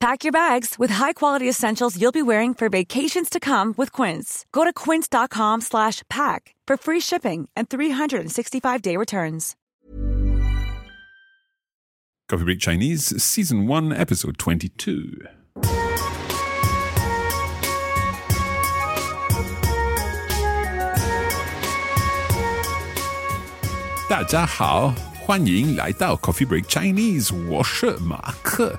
Pack your bags with high-quality essentials you'll be wearing for vacations to come with Quince. Go to quince.com slash pack for free shipping and 365-day returns. Coffee Break Chinese, Season 1, Episode 22. 大家好，欢迎来到 Coffee Break Chinese，我是马克。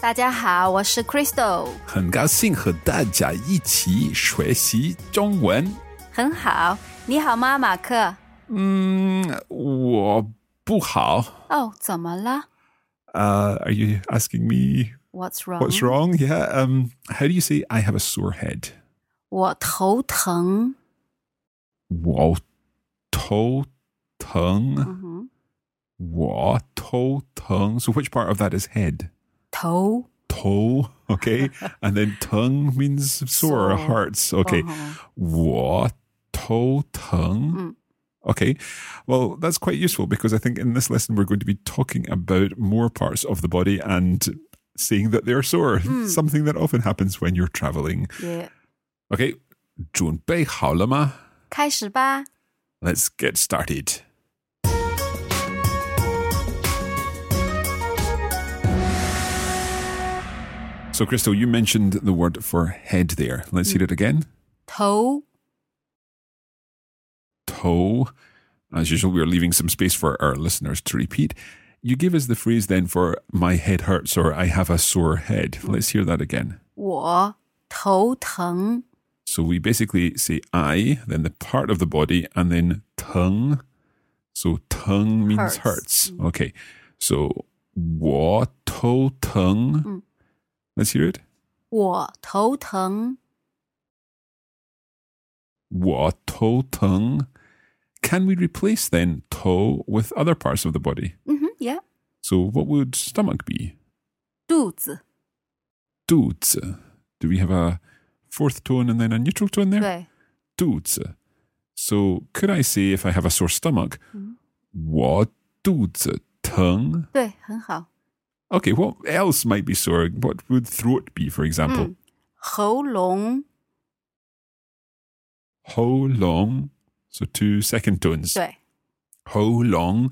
大家好，我是 Crystal，很高兴和大家一起学习中文。很好，你好吗，马克？嗯，我不好。哦，怎么了 Uh, are you asking me？What's wrong? what's wrong? Yeah. Um, how do you say I have a sore head? 我头疼。我头疼。我头疼. So which part of that is head? 头 Toe, okay, and then tongue means sore, Sore. hurts. Okay, 嗯哼我头疼. Mm. Okay, well, that's quite useful because I think in this lesson we're going to be talking about more parts of the body and saying that they're sore, something that often happens when you're traveling. 也 Okay, 准备好了吗?开始吧。 Let's get started. So, Crystal, you mentioned the word for head there. Let's hear it again. 头 Toe. As usual, we're leaving some space for our listeners to repeat. You give us the phrase then for my head hurts or I have a sore head. Let's hear that again. 我头疼。 So we basically say I, then the part of the body, and then tongue. So tongue means hurts. Hurts. Okay. So 我头疼. Let's hear it. 我头疼。我头疼. Can we replace then toe with other parts of the body? 嗯哼，Yeah， So what would stomach be? 肚子。肚子. Do we have a fourth tone and then a neutral tone there? 对，肚子. So could I say if I have a sore stomach, 我肚子疼?对，很好。 Okay, what else might be sore? What would throat be, for example? 喉咙。喉咙. So two second tones. 对，喉咙.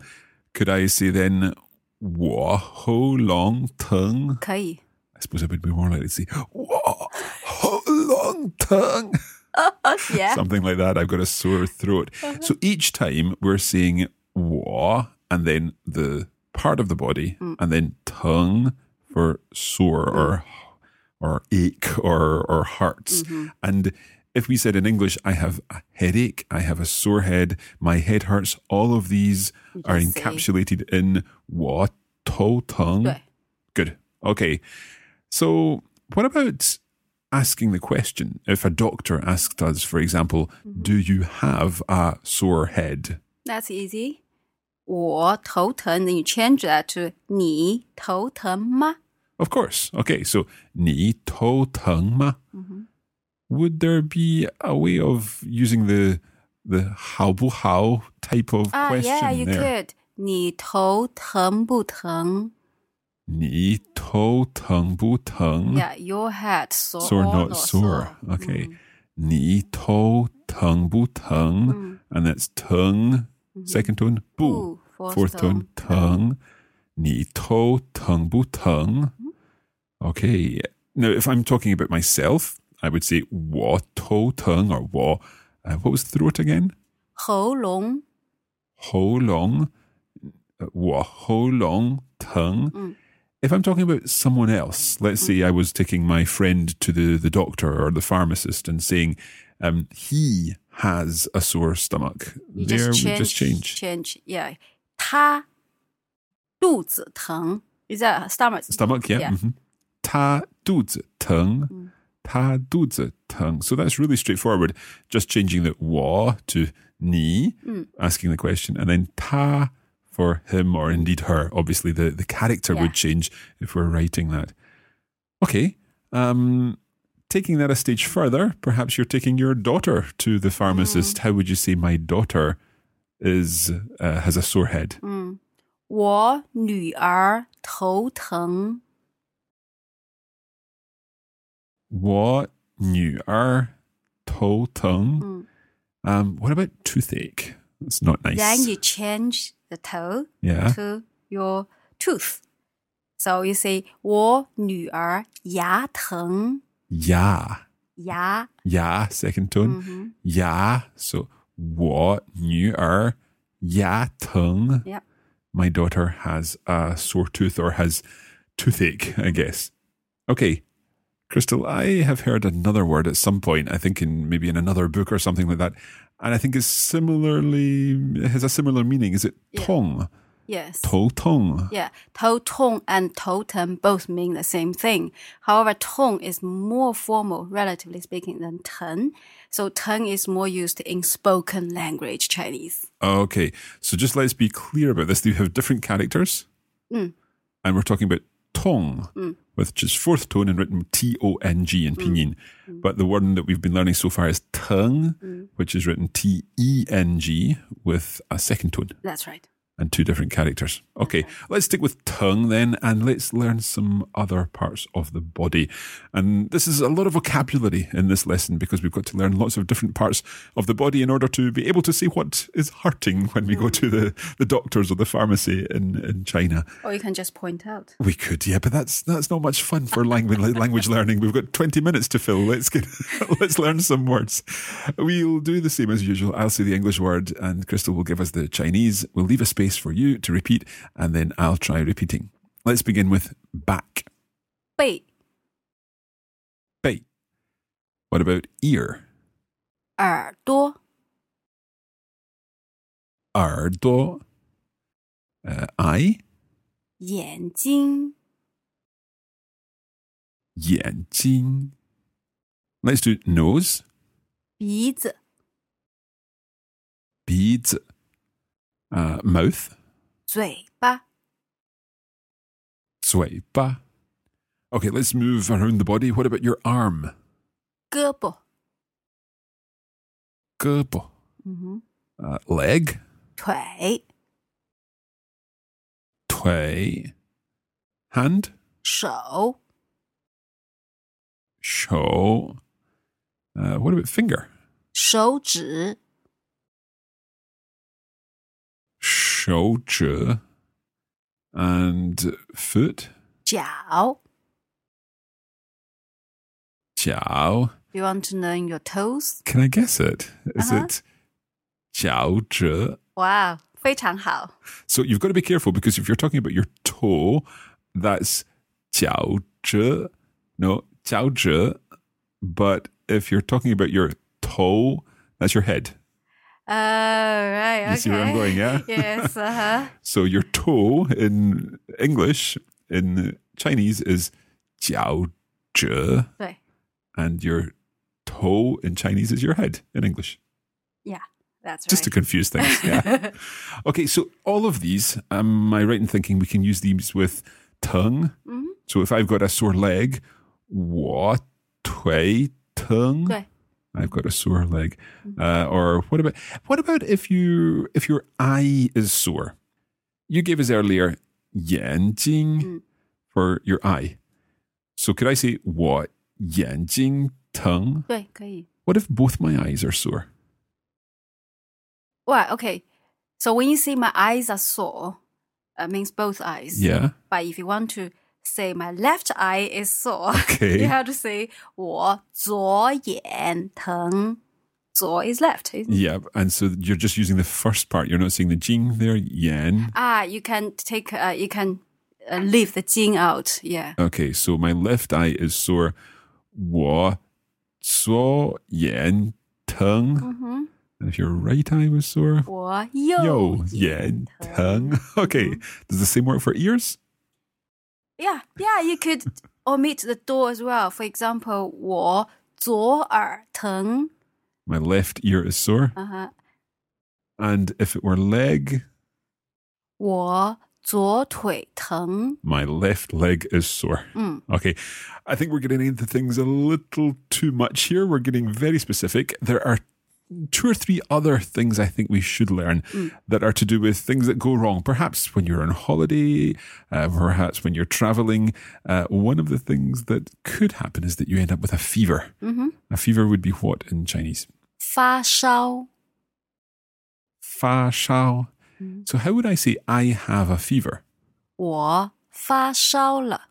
Could I say then, 我喉咙疼?可以。 I suppose I would be more likely to say, 我喉咙疼. Yeah， something like that. I've got a sore throat. So each time we're saying 我 and then the part of the body, mm. and then tongue for sore mm. or or ache or or hurts. Mm-hmm. And if we said in English, I have a headache, I have a sore head, my head hurts, all of these are encapsulated say. in what tongue. Good. Good. Okay. So what about asking the question? If a doctor asked us, for example, mm-hmm. do you have a sore head? That's easy. 我头疼，你 change that to 你头疼吗？ Of course. Okay. So, 你头疼吗? Would there be a way of using the the 好不好 type of Ah, question yeah, you there? could. 你头疼不疼你头疼不疼? Yeah, your head sore. sore, or not sore. Okay. 你头疼不疼? And that's tongue, Mm-hmm. Second tone, bu. Fourth, Fourth tone, tung. Ni to, tung bu tung. Mm-hmm. Okay. Now, if I'm talking about myself, I would say wa to tung or wa. Uh, what was throat again? Ho long. Ho long. Uh, wa ho long. Mm. If I'm talking about someone else, let's say mm-hmm. I was taking my friend to the, the doctor or the pharmacist and saying, um, he has a sore stomach. You there just we change, just change. change. Yeah. 他肚子疼 Is that stomach? Stomach, yeah. Yeah. mhm. 他肚子疼,他肚子疼. So that's really straightforward. Just changing the 我 to 你, asking the question, and then ta for him or indeed her. Obviously, the, the character Yeah. would change if we're writing that. Okay. Um, taking that a stage further, perhaps you're taking your daughter to the pharmacist. How would you say my daughter is uh, has a sore head? 我女儿头疼。我女儿头疼. Um, what about toothache? That's not nice. Then you change the 头 Yeah. to your tooth. So you say 我女儿牙疼。 Yeah. 牙 Yeah, second tone. Yeah. So 我女儿牙疼. Yeah. My daughter has a sore tooth or has toothache, I guess. Okay. Crystal, I have heard another word at some point, I think in maybe in another book or something like that. And I think it's similarly it has a similar meaning. Is it Yeah. tong? Yes. 头痛. Yeah, 头痛 and 头疼 both mean the same thing. However, 痛 is more formal, relatively speaking, than 疼. So 疼 is more used in spoken language Chinese. Okay, so just let's be clear about this. You have different characters, and we're talking about tong, which is fourth tone and written T O N G in pinyin. But the word that we've been learning so far is tung, which is written T E N G with a second tone That's right. and two different characters. Okay, let's stick with tongue then, and let's learn some other parts of the body. And this is a lot of vocabulary in this lesson because we've got to learn lots of different parts of the body in order to be able to see what is hurting when we go to the, the doctors or the pharmacy in, in China. Or you can just point out. We could, yeah, but that's that's not much fun for language language learning. We've got twenty minutes to fill. Let's get let's learn some words. We'll do the same as usual. I'll say the English word, and Crystal will give us the Chinese. We'll leave a space for you to repeat, and then I'll try repeating. Let's begin with back. 背 Bei. What about ear? 耳朵 耳朵. Uh, eye. 眼睛眼睛. Let's do nose. 鼻子鼻子. Uh, mouth. 嘴巴 嘴巴. Okay, let's move around the body. What about your arm? 胳膊胳膊. Uh, leg. 腿 Tui. Hand. 手 Show. Uh, what about finger? 手指 Show. And foot. 脚 Jiao. You want to learn your toes? Can I guess it? Is Uh-huh. it jiao zhe? Wow, 非常好 So you've got to be careful because if you're talking about your toe, that's jiao zhe. No, jiao zhe. But if you're talking about your toe, that's your head. Oh, right. Okay. You see where I'm going, yeah? yes. Uh-huh. So your toe in English, in Chinese, is jiao zhe, 对 and your toe in Chinese is your head in English. Yeah, that's Just to right. confuse things. Yeah. okay, so all of these, am I right in thinking we can use these with tongue? Mhm. So if I've got a sore leg, 我腿疼. 对 I've got a sore leg. Uh, or what about what about if you if your eye is sore? You gave us earlier 眼睛 Mm. for your eye. So could I say 我眼睛疼?对，可以。 What if both my eyes are sore? Well, okay. So when you say my eyes are sore, it means both eyes. Yeah. But if you want to say my left eye is sore, Okay. you have to say 我左眼疼。左 is left. Isn't it? Yeah, and so you're just using the first part. You're not saying the jing there, yen. Ah, you can take. Uh, you can uh, leave the jing out. Yeah. Okay, so my left eye is sore. 我左眼疼. Mm-hmm. And if your right eye was sore, 我右右眼疼。疼. Okay, does the same work for ears? Yeah, yeah. You could omit the door as well. For example, 我左耳疼。 My left ear is sore. Uh huh. And if it were leg, 我左腿疼。 my left leg is sore. Okay. I think we're getting into things a little too much here. We're getting very specific. There are two or three other things I think we should learn that are to do with things that go wrong. Perhaps when you're on holiday, uh, perhaps when you're traveling. Uh, one of the things that could happen is that you end up with a fever. A fever would be what in Chinese? 发烧， Fa shao. So how would I say I have a fever? 我发烧了。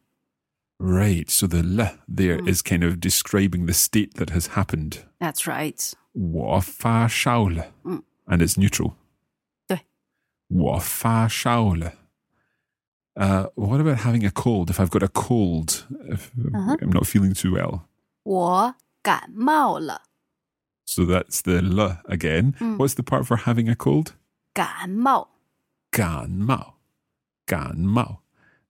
Right. So the le there is kind of describing the state that has happened. That's right. 我发烧了. And it's neutral. 对。我发烧了. Uh, what about having a cold? If I've got a cold, if I'm not feeling too well. 我感冒了。 So that's the le again. What's the part for having a cold? 感冒，感冒.感冒.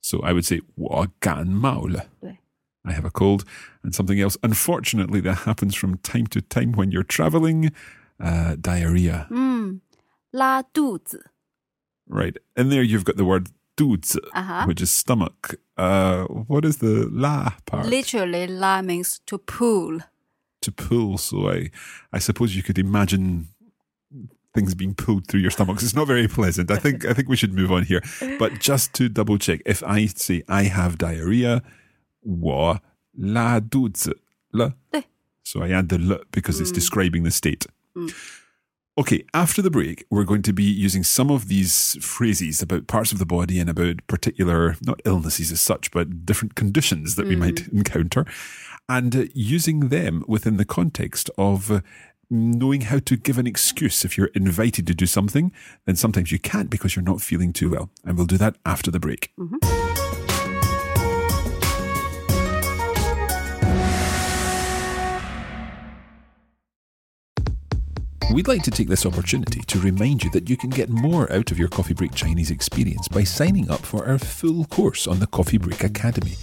So I would say 我感冒了.对， I have a cold and something else. Unfortunately, that happens from time to time when you're traveling. Uh, diarrhea. 嗯，拉肚子。 Right. In there, you've got the word 肚子, Uh-huh. which is stomach. Uh, what is the la part? Literally, 拉 means to pull. to pull. So I, I suppose you could imagine things being pulled through your stomachs. It's not very pleasant. I think I think we should move on here. But just to double check, if I say I have diarrhea, 我拉肚子了. 对。 So I add the l because it's describing the state. Okay, after the break, we're going to be using some of these phrases about parts of the body and about particular, not illnesses as such, but different conditions that we might encounter, and uh, using them within the context of uh, knowing how to give an excuse. If you're invited to do something, then sometimes you can't because you're not feeling too well. And we'll do that after the break. We'd like to take this opportunity to remind you that you can get more out of your Coffee Break Chinese experience by signing up for our full course on the Coffee Break Academy.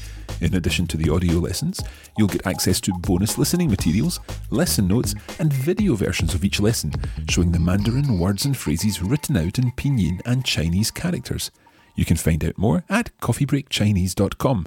In addition to the audio lessons, you'll get access to bonus listening materials, lesson notes, and video versions of each lesson, showing the Mandarin words and phrases written out in Pinyin and Chinese characters. You can find out more at coffeebreakchinese.com.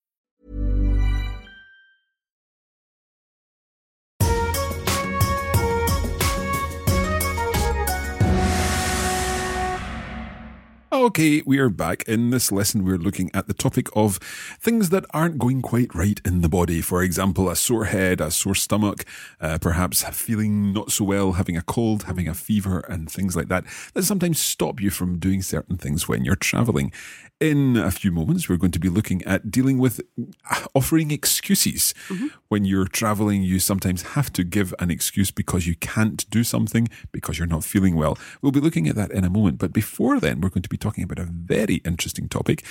Okay, we are back. In this lesson, we're looking at the topic of things that aren't going quite right in the body. For example, a sore head, a sore stomach, uh, perhaps feeling not so well, having a cold, having a fever, and things like that, that sometimes stop you from doing certain things when you're traveling. In a few moments, we're going to be looking at dealing with offering excuses. Mm-hmm. When you're traveling, you sometimes have to give an excuse because you can't do something because you're not feeling well. We'll be looking at that in a moment. But before then, we're going to be talking about a very interesting topic.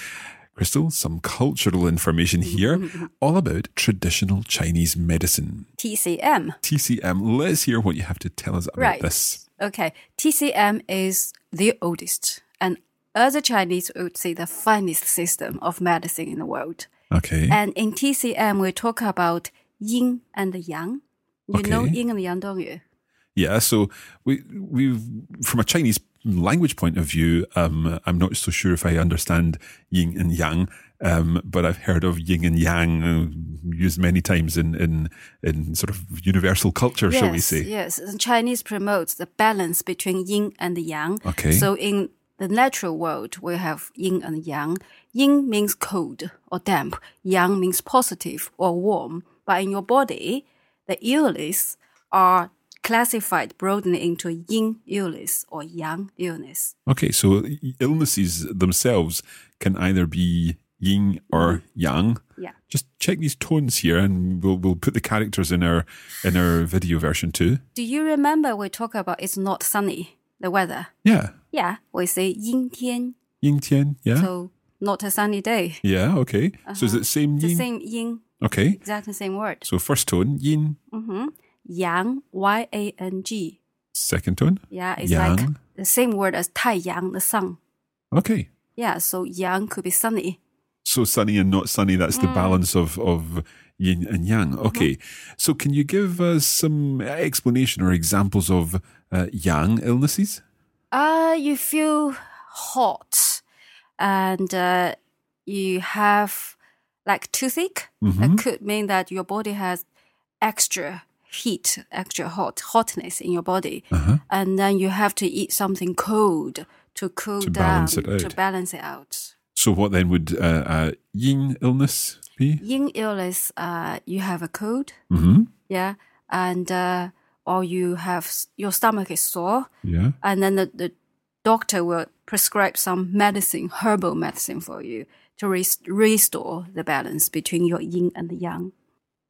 Crystal, some cultural information mm-hmm. here, mm-hmm. all about traditional Chinese medicine. TCM. TCM, let's hear what you have to tell us about Right. this. Okay. TCM is the oldest as a Chinese we would say the finest system of medicine in the world. Okay. And in TCM we talk about yin and yang. You know yin and yang, don't you? Yeah, so we we from a Chinese language point of view, um, I'm not so sure if I understand yin and yang, um, but I've heard of yin and yang uh, used many times in, in, in sort of universal culture, shall we yes, say. yes. And Chinese promotes the balance between yin and yang. Okay. So in the natural world, we have yin and yang. Yin means cold or damp. Yang means positive or warm. But in your body, the illness are classified broadly into yin illness or yang illness. Okay, so illnesses themselves can either be yin or mm-hmm. yang. Yeah. Just check these tones here, and we'll we'll put the characters in our in our video version too. Do you remember we talk about it's not sunny, the weather? Yeah, Yeah, we say 阴天, yin tian. Yeah, so not a sunny day. yeah. Okay. So is it same It's the yin? same yin, Okay. exactly same word. So first tone yin. Yang, Y A N G. Second tone. Yeah, it's like Yang. the same word as 太阳, the sun. Okay. Yeah, so yang could be sunny. So sunny and not sunny. That's Mm. the balance of of yin and yang. Mm-hmm. Okay. So can you give us some explanation or examples of uh, yang illnesses? Uh, you feel hot and uh, you have like toothache. That could mean that your body has extra heat, extra hot, hotness in your body. Uh-huh. And then you have to eat something cold to cool To down, balance it to balance it out. So what then would uh, uh, yin illness be? Yin illness, uh, you have a cold, Mm-hmm. yeah, and uh, or you have your stomach is sore, Yeah. and then the, the doctor will prescribe some medicine, herbal medicine for you to res- restore the balance between your yin and the yang.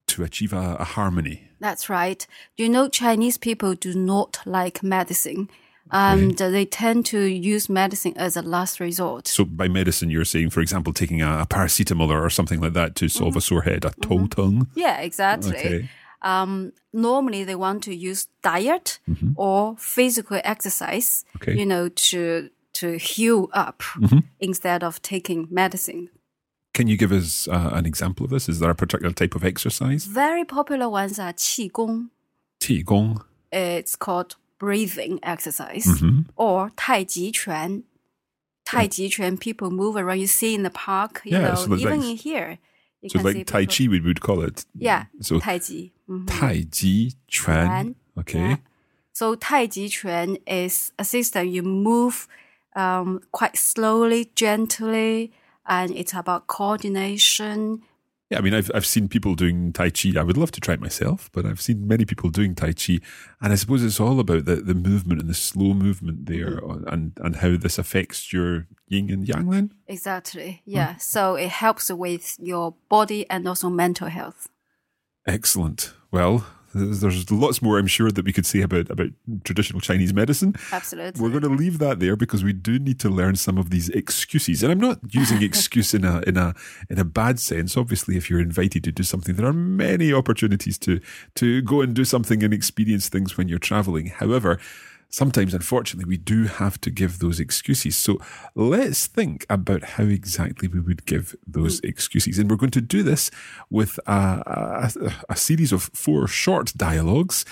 To achieve a, a harmony. That's right. You know, Chinese people do not like medicine, and they tend to use medicine as a last resort. So by medicine, you're saying, for example, taking a, a paracetamol or something like that to solve mm-hmm. a sore head, a mm-hmm. toe tongue. Yeah, exactly. Okay. Um, normally, they want to use diet or physical exercise, Okay. you know, to to heal up instead of taking medicine. Can you give us uh, an example of this? Is there a particular type of exercise? Very popular ones are qigong. Qigong. It's called breathing exercise Mhm. or tai chi chuan. Tai chi chuan, people move around. You see in the park, you Yeah, know, so even like- in here. So like Tai Chi, we would call it. Yeah, So tai chi. Mhm. Tai Chi Chuan. Chuan. Okay. Yeah. So Tai Chi Chuan is a system you move um, quite slowly, gently, and it's about coordination. Yeah, I mean, I've I've seen people doing Tai Chi. I would love to try it myself, but I've seen many people doing Tai Chi, and I suppose it's all about the, the movement and the slow movement there, Mm-hmm. and and how this affects your yin and yang. Then Exactly. Yeah. So it helps with your body and also mental health. excellent. Well, there's, lots more I'm sure that we could say about about traditional Chinese medicine. Absolutely. We're going to leave that there because we do need to learn some of these excuses. And I'm not using excuse in a in a in a bad sense. Obviously, if you're invited to do something, there are many opportunities to to go and do something and experience things when you're traveling. However, sometimes unfortunately we do have to give those excuses. So let's think about how exactly we would give those excuses. And we're going to do this with a, a, a series of four short dialogues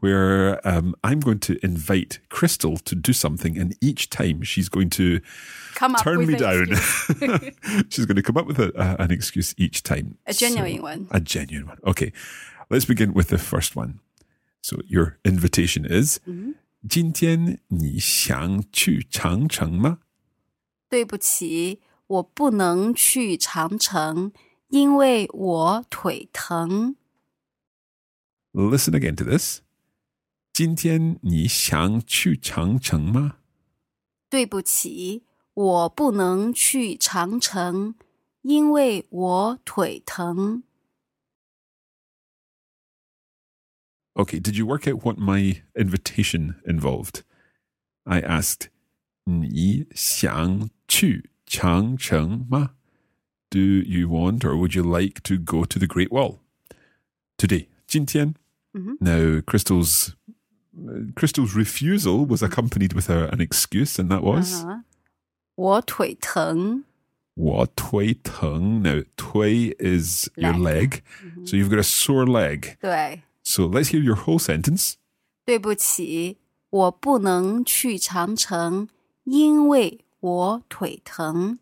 where um, I'm going to invite Crystal to do something, and each time she's going to Come up turn with me down. she's going to come up with a, a, an excuse each time. A genuine one. A genuine one. Okay. Let's begin with the first one. So your invitation is Mm-hmm. 今天你想去长城吗？对不起，我不能去长城，因为我腿疼。Listen again to this. 今天你想去长城吗？对不起，我不能去长城，因为我腿疼。Okay, did you work out what my invitation involved? I asked, 你想去长城吗? Do you want or would you like to go to the Great Wall? Today, 今天. Mhm. Now, Crystal's Crystal's refusal was accompanied with a, an excuse, and that was 嗯哼我腿疼。我腿疼. Now, 腿 is your leg, Leg. so you've got a sore leg. 对， So let's hear your whole sentence. 对不起， 我不能去长城，因为我腿疼。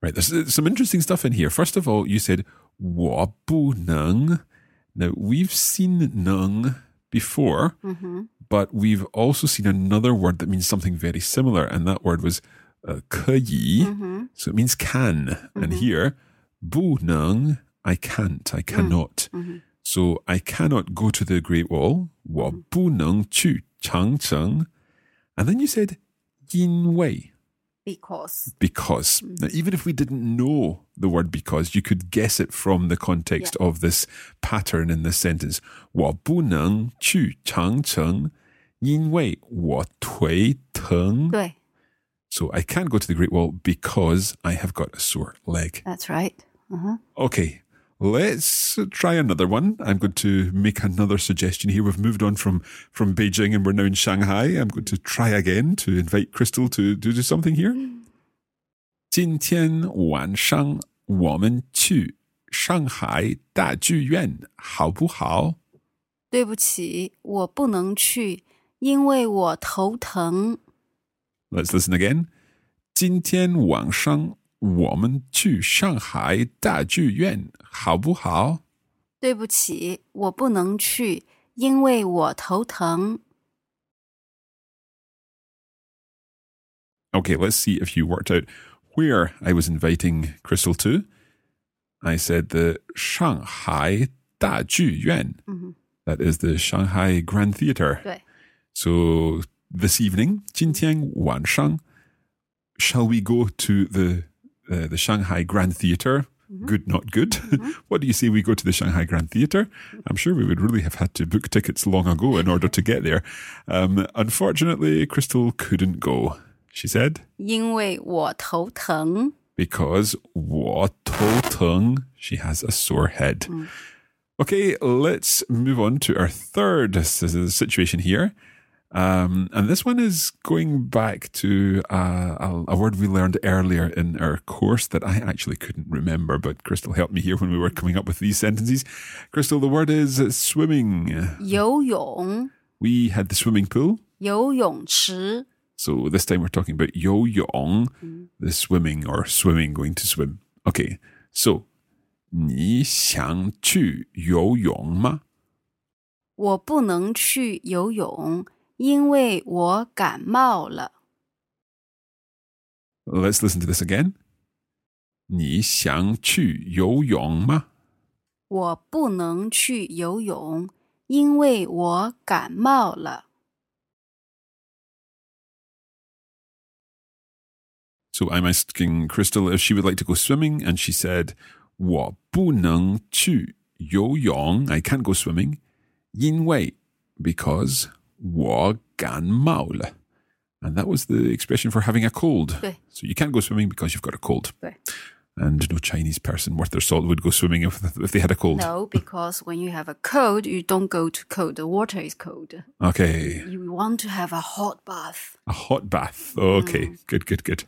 Right, there's uh, some interesting stuff in here. First of all, you said 我不能. Now, we've seen 能 before, but we've also seen another word that means something very similar, and that word was uh, 可以. So it means can. And here, 不能, I can't, I cannot. So I cannot go to the Great Wall. 我不能去长城. And then you said 因为 Because because. Now, even if we didn't know the word because, you could guess it from the context of this pattern in this sentence. 我不能去长城，因为我腿疼。对 So I can't go to the Great Wall because I have got a sore leg. ，That's right。 Okay, let's try another one. I'm going to make another suggestion here. We've moved on from, from Beijing and we're now in Shanghai. I'm going to try again to invite Crystal to, to do something here. 今天晚上我们去上海大剧院好不好？对不起，我不能去，因为我头疼。 Let's listen again. 今天晚上 我们去上海大剧院好不好？对不起，我不能去，因为我头疼。 Okay, let's see if you worked out where I was inviting Crystal to. I said the Shanghai 大剧院. That is the Shanghai Grand Theatre. 对， So this evening, 今天晚上, shall we go to the uh, the Shanghai Grand Theatre? Good, not good. what do you say we go to the Shanghai Grand Theatre? I'm sure we would really have had to book tickets long ago in order to get there. Um, unfortunately, Crystal couldn't go. She said, 因为我头疼。 because 我头疼, she has a sore head. Okay, let's move on to our third s- s- situation here. Um, and this one is going back to uh, a, a word we learned earlier in our course that I actually couldn't remember, but Crystal helped me here when we were coming up with these sentences. Crystal, the word is swimming. 游泳， We had the swimming pool. 游泳池。 So this time we're talking about yo yong, the swimming or swimming, going to swim. Okay, so 你想去游泳吗？我不能去游泳， 因为我感冒了。 Let's listen to this again. 你想去游泳吗？我不能去游泳，因为我感冒了。 So I'm asking Crystal if she would like to go swimming, and she said, 我不能去游泳. I can't go swimming. 因为 because 我感冒了. And that was the expression for having a cold. 对 So you can't go swimming because you've got a cold. 对 And no Chinese person worth their salt would go swimming if, if they had a cold. No, because when you have a cold, you don't go to cold. The water is cold. Okay. You want to have a hot bath. A hot bath. Okay, good, good, good.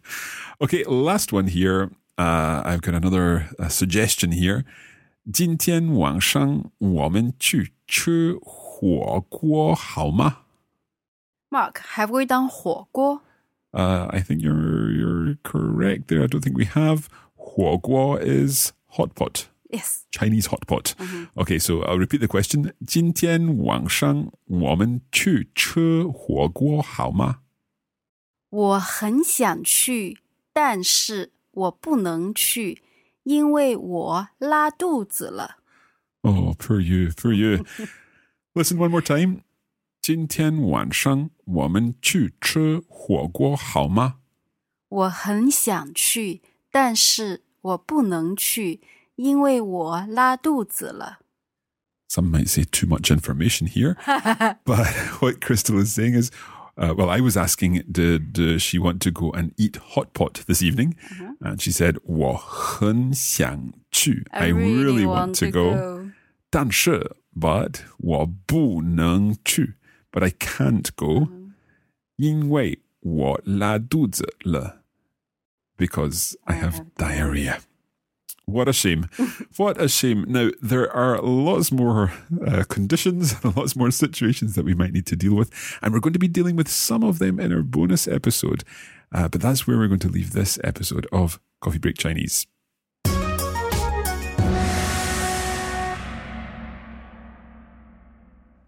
Okay, last one here. Uh, I've got another uh, suggestion here. 今天晚上我们去吃火锅好吗？ Mark, have we done 火锅? Uh, I think you're you're correct there. I don't think we have. 火锅 is hot pot. Yes. Chinese hot pot. Okay, so I'll repeat the question. 今天晚上我们去吃火锅好吗？我很想去，但是我不能去，因为我拉肚子了。 Oh, poor you, poor you. Listen one more time. 今天晚上我们去吃火锅好吗？我很想去，但是我不能去，因为我拉肚子了。 Some might say too much information here, but what Crystal is saying is, uh, well, I was asking, did uh, she want to go and eat hot pot this evening? And she said, 我很想去. I, really, want, to go. 但是 but 我不能去 but I can't go. Mm. Because I have diarrhea. What a shame. what a shame. Now, there are lots more uh, conditions, lots more situations that we might need to deal with. And we're going to be dealing with some of them in our bonus episode. Uh, but that's where we're going to leave this episode of Coffee Break Chinese.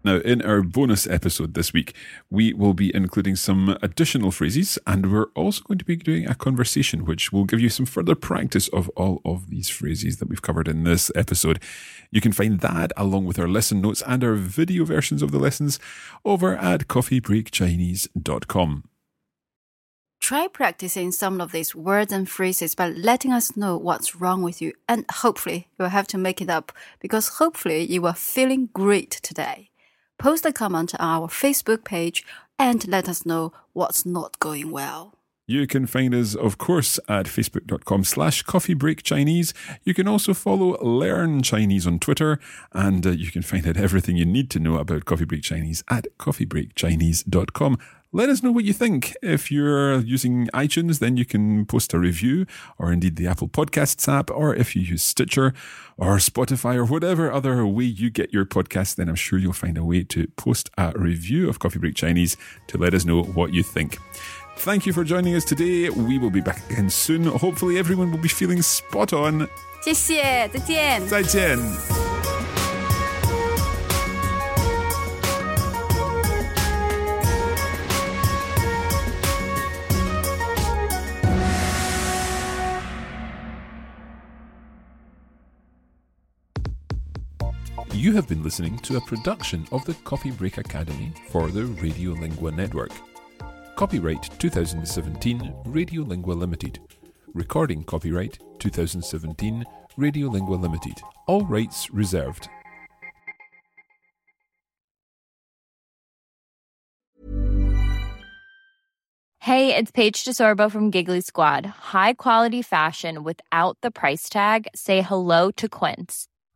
Now, in our bonus episode this week, we will be including some additional phrases, and we're also going to be doing a conversation which will give you some further practice of all of these phrases that we've covered in this episode. You can find that along with our lesson notes and our video versions of the lessons over at coffeebreakchinese.com. Try practicing some of these words and phrases by letting us know what's wrong with you, and hopefully you'll have to make it up because hopefully you are feeling great today. Post a comment on our Facebook page and let us know what's not going well. You can find us, of course, at facebook.com slash coffee break Chinese. You can also follow Learn Chinese on Twitter, and uh, you can find out everything you need to know about Coffee Break Chinese at coffeebreakchinese.com. Let us know what you think. If you're using iTunes, then you can post a review, or indeed the Apple Podcasts app, or if you use Stitcher or Spotify or whatever other way you get your podcast, then I'm sure you'll find a way to post a review of Coffee Break Chinese to let us know what you think. Thank you for joining us today. We will be back again soon. Hopefully, everyone will be feeling spot on. 谢谢，再见。再见。 You have been listening to a production of the Coffee Break Academy for the Radiolingua Network. Copyright 2017 Radiolingua Limited. Recording copyright 2017 Radiolingua Limited. All rights reserved. Hey, it's Paige DeSorbo from Giggly Squad. High quality fashion without the price tag. Say hello to Quince.